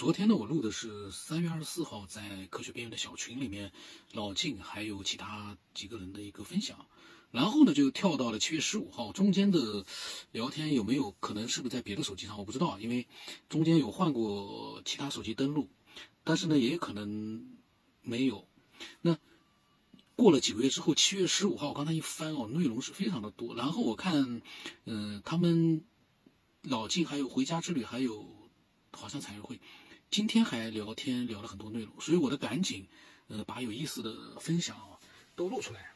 昨天呢，我录的是三月二十四号在科学边缘的小群里面，老静还有其他几个人的一个分享。然后呢，就跳到了七月十五号，中间的聊天有没有可能是不是在别的手机上？我不知道，因为中间有换过其他手机登录，但是呢，也有可能没有。那过了几个月之后，七月十五号，我刚才一翻哦，内容是非常的多。然后我看，嗯，他们老静还有回家之旅，还有好像彩绘会，今天还聊天聊了很多内容，所以我得赶紧，呃，把有意思的分享都录出来。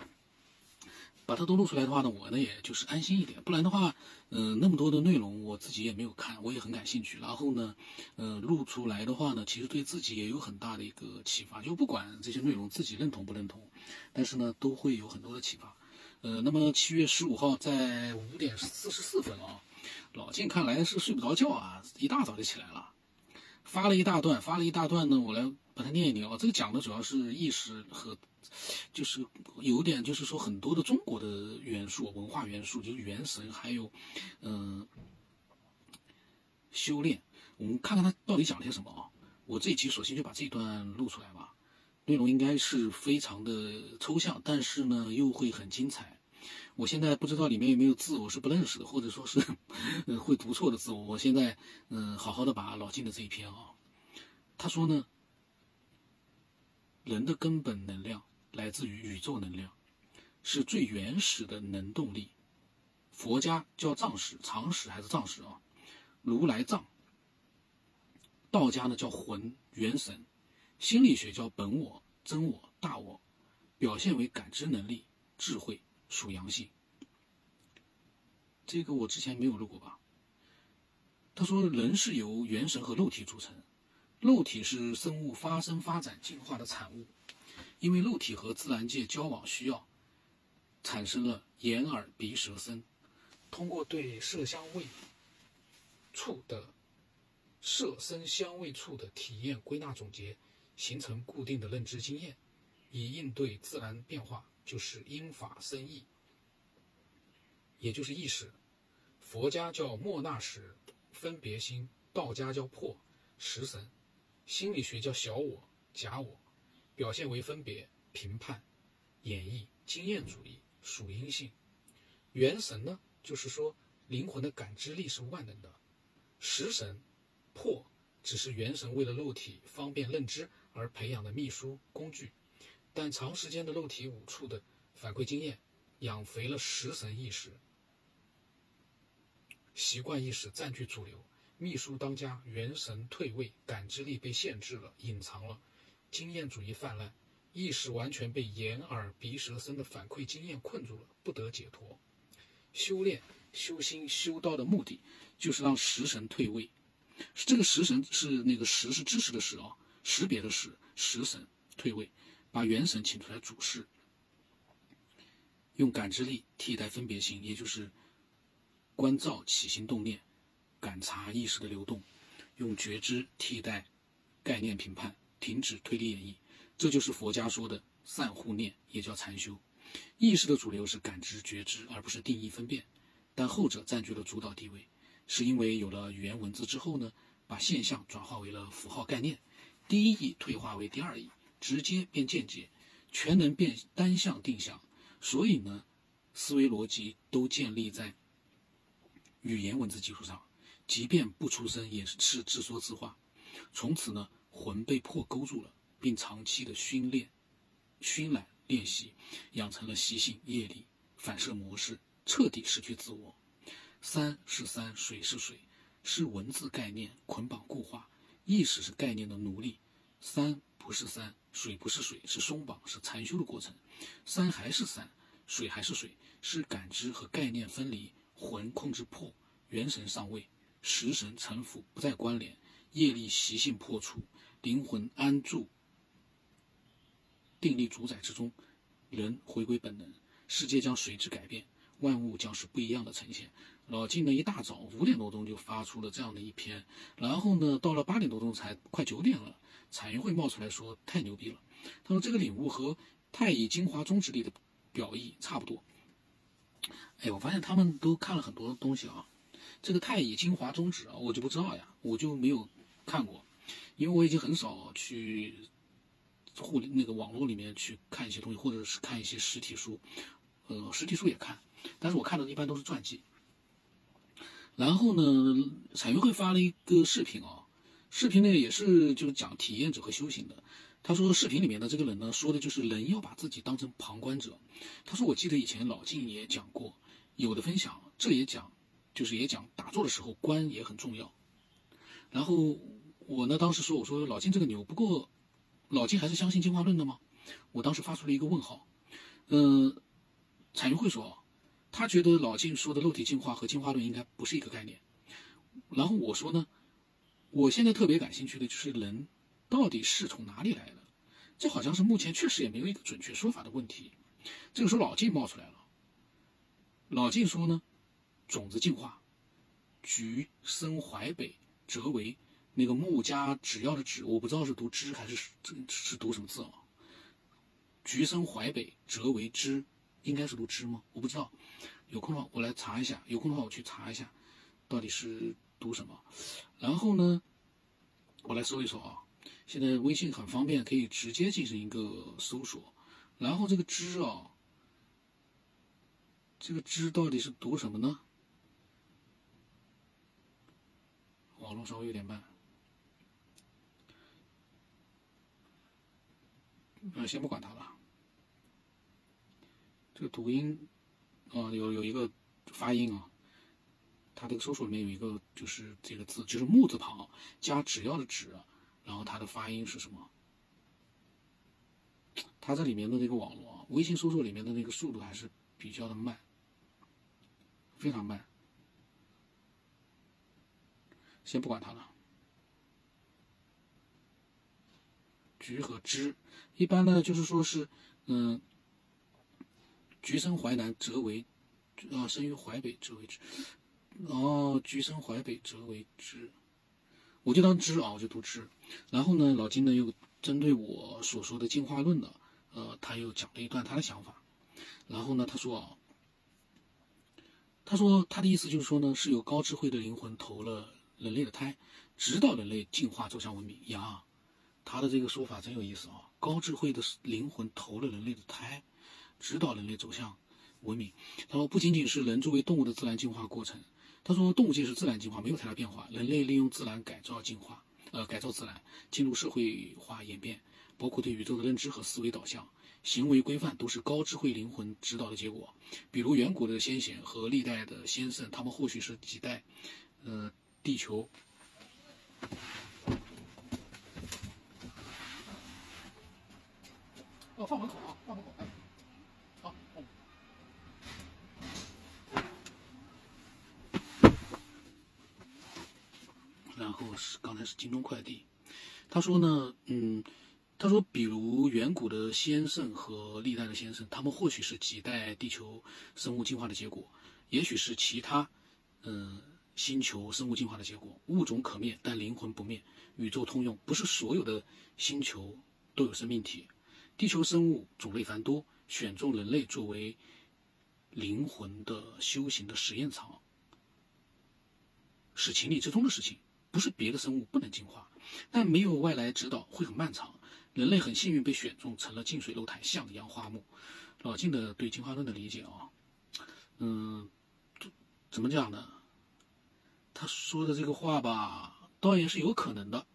把它都录出来的话呢，我呢也就是安心一点。不然的话，嗯，那么多的内容我自己也没有看，我也很感兴趣。然后呢，呃，录出来的话呢，其实对自己也有很大的一个启发。就不管这些内容自己认同不认同，但是呢，都会有很多的启发。呃，那么七月十五号在五点四十四分啊，老金看来是睡不着觉啊，一大早就起来了，发了一大段，发了一大段呢，我来把它念一念啊。这个讲的主要是意识和。就是有点，就是说很多的中国的元素、文化元素，就是元神，还有，嗯，修炼。我们看看他到底讲了些什么啊？我这一期索性就把这段录出来吧。内容应该是非常的抽象，但是呢又会很精彩。我现在不知道里面有没有字，我是不认识的，或者说是呃会读错的字。我现在嗯，好好的把老金的这一篇啊，他说呢，人的根本能量。来自于宇宙能量，是最原始的能动力。佛家叫藏识，常识还是藏识啊？如来藏。道家呢叫魂元神，心理学叫本我、真我、大我，表现为感知能力、智慧，属阳性。这个我之前没有录过吧？他说人是由元神和肉体组成，肉体是生物发生、发展、进化的产物。因为肉体和自然界交往需要，产生了眼耳鼻舌身，通过对色香味触的色声香味触的体验归纳总结，形成固定的认知经验，以应对自然变化，就是因法生意，也就是意识。佛家叫莫那识分别心，道家叫破识神，心理学叫小我假我。表现为分别、评判、演绎、经验主义，属阴性。元神呢，就是说灵魂的感知力是万能的。食神、破只是元神为了肉体方便认知而培养的秘书工具，但长时间的肉体五处的反馈经验，养肥了食神意识，习惯意识占据主流，秘书当家，元神退位，感知力被限制了，隐藏了。经验主义泛滥，意识完全被眼耳鼻舌身的反馈经验困住了，不得解脱。修炼、修心、修道的目的，就是让食神退位。这个食神是那个识是知识的识啊，识别的识，识神退位，把元神请出来主事，用感知力替代分别心，也就是观照起心动念，感察意识的流动，用觉知替代概念评判。停止推理演绎，这就是佛家说的散护念，也叫禅修。意识的主流是感知觉知，而不是定义分辨，但后者占据了主导地位，是因为有了语言文字之后呢，把现象转化为了符号概念，第一义退化为第二义，直接变间接，全能变单向定向。所以呢，思维逻辑都建立在语言文字基础上，即便不出声，也是自说自话。从此呢。魂被迫勾住了，并长期的训练、熏染、练习，养成了习性、业力、反射模式，彻底失去自我。山是山，水是水，是文字概念捆绑固化，意识是概念的奴隶。三不是山，水不是水，是松绑，是禅修的过程。山还是山，水还是水，是感知和概念分离，魂控制破，元神上位，食神臣服，不再关联。业力习性破除，灵魂安住定力主宰之中，人回归本能，世界将随之改变，万物将是不一样的呈现。老金呢，一大早五点多钟就发出了这样的一篇，然后呢，到了八点多钟才快九点了，彩云会冒出来说太牛逼了。他说这个领悟和太乙精华宗旨里的表意差不多。哎，我发现他们都看了很多东西啊，这个太乙精华宗旨啊，我就不知道呀，我就没有。看过，因为我已经很少去互那个网络里面去看一些东西，或者是看一些实体书，呃，实体书也看，但是我看的一般都是传记。然后呢，彩云会发了一个视频啊，视频呢也是就是讲体验者和修行的。他说视频里面的这个人呢，说的就是人要把自己当成旁观者。他说我记得以前老静也讲过，有的分享这也讲，就是也讲打坐的时候观也很重要。然后我呢当时说我说老静这个牛，不过老静还是相信进化论的吗？我当时发出了一个问号。嗯，彩云会说。他觉得老静说的肉体进化和进化论应该不是一个概念，然后我说呢，我现在特别感兴趣的就是人到底是从哪里来的，这好像是目前确实也没有一个准确说法的问题。这个时候老静冒出来了，老静说呢，种子进化，橘生淮北，折为那个木加只要的只，我不知道是读枝还是是读什么字啊？橘生淮北，折为枝。应该是读知吗？我不知道，有空的话我来查一下。有空的话我去查一下，到底是读什么。然后呢，我来搜一搜啊。现在微信很方便，可以直接进行一个搜索。然后这个知啊，这个知到底是读什么呢？网络稍微有点慢，呃，先不管它了。这个读音，啊，有有一个发音啊，它这个搜索里面有一个就是这个字，就是木字旁加只要的只，然后它的发音是什么？它这里面的那个网络啊，微信搜索里面的那个速度还是比较的慢，非常慢。先不管它了，橘和枝，一般呢就是说是，嗯。橘生淮南，则为，啊，生于淮北，则为枳。哦，橘生淮北，则为枳。我就当知啊，我就读知。然后呢，老金呢又针对我所说的进化论呢，呃，他又讲了一段他的想法。然后呢，他说啊，他说他的意思就是说呢，是有高智慧的灵魂投了人类的胎，指导人类进化走向文明呀。他的这个说法真有意思啊，高智慧的灵魂投了人类的胎。指导人类走向文明。他说，不仅仅是人作为动物的自然进化过程。他说，动物界是自然进化，没有太大变化。人类利用自然改造进化，呃，改造自然，进入社会化演变，包括对宇宙的认知和思维导向、行为规范，都是高智慧灵魂指导的结果。比如远古的先贤和历代的先圣，他们或许是几代，呃，地球。哦，放门口啊，放门口。然后是刚才是京东快递，他说呢，嗯，他说，比如远古的先圣和历代的先圣，他们或许是几代地球生物进化的结果，也许是其他，嗯，星球生物进化的结果。物种可灭，但灵魂不灭。宇宙通用，不是所有的星球都有生命体。地球生物种类繁多，选中人类作为灵魂的修行的实验场，是情理之中的事情。不是别的生物不能进化，但没有外来指导会很漫长。人类很幸运被选中，成了近水楼台向阳花木。老晋的对进化论的理解啊，嗯，怎么讲呢？他说的这个话吧，倒也是有可能的，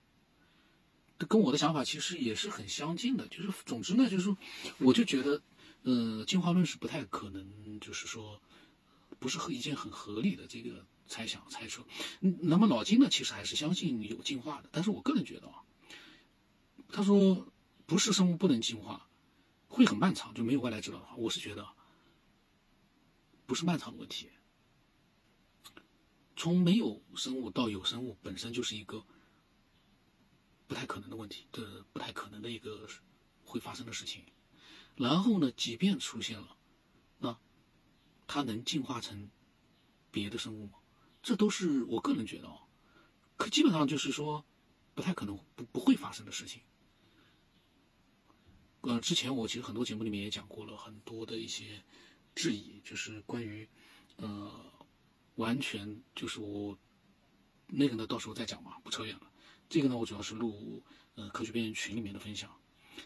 跟我的想法其实也是很相近的。就是总之呢，就是说，我就觉得，呃，进化论是不太可能，就是说，不是一件很合理的这个。猜想、猜测，那么老金呢？其实还是相信有进化的，但是我个人觉得啊，他说不是生物不能进化，会很漫长，就没有外来指导的话，我是觉得不是漫长的问题。从没有生物到有生物，本身就是一个不太可能的问题，这不太可能的一个会发生的事情。然后呢，即便出现了，它能进化成别的生物吗？这都是我个人觉得哦，可基本上就是说，不太可能不不会发生的事情。呃，之前我其实很多节目里面也讲过了很多的一些质疑，就是关于呃，完全就是我那个呢，到时候再讲吧，不扯远了。这个呢，我主要是录呃科学边缘群里面的分享。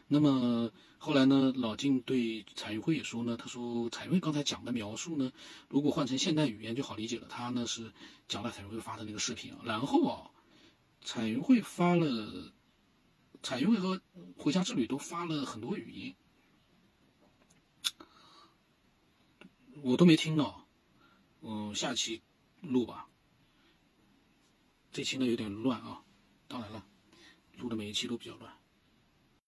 那么后来呢，老金对彩云会也说呢，他说彩云会刚才讲的描述呢，如果换成现代语言就好理解了。他呢是讲了彩云会发的那个视频啊，然后啊，彩云会发了，彩云会和回家之旅都发了很多语音，我都没听到。嗯，下期录吧。这期呢有点乱啊，当然了，录的每一期都比较乱。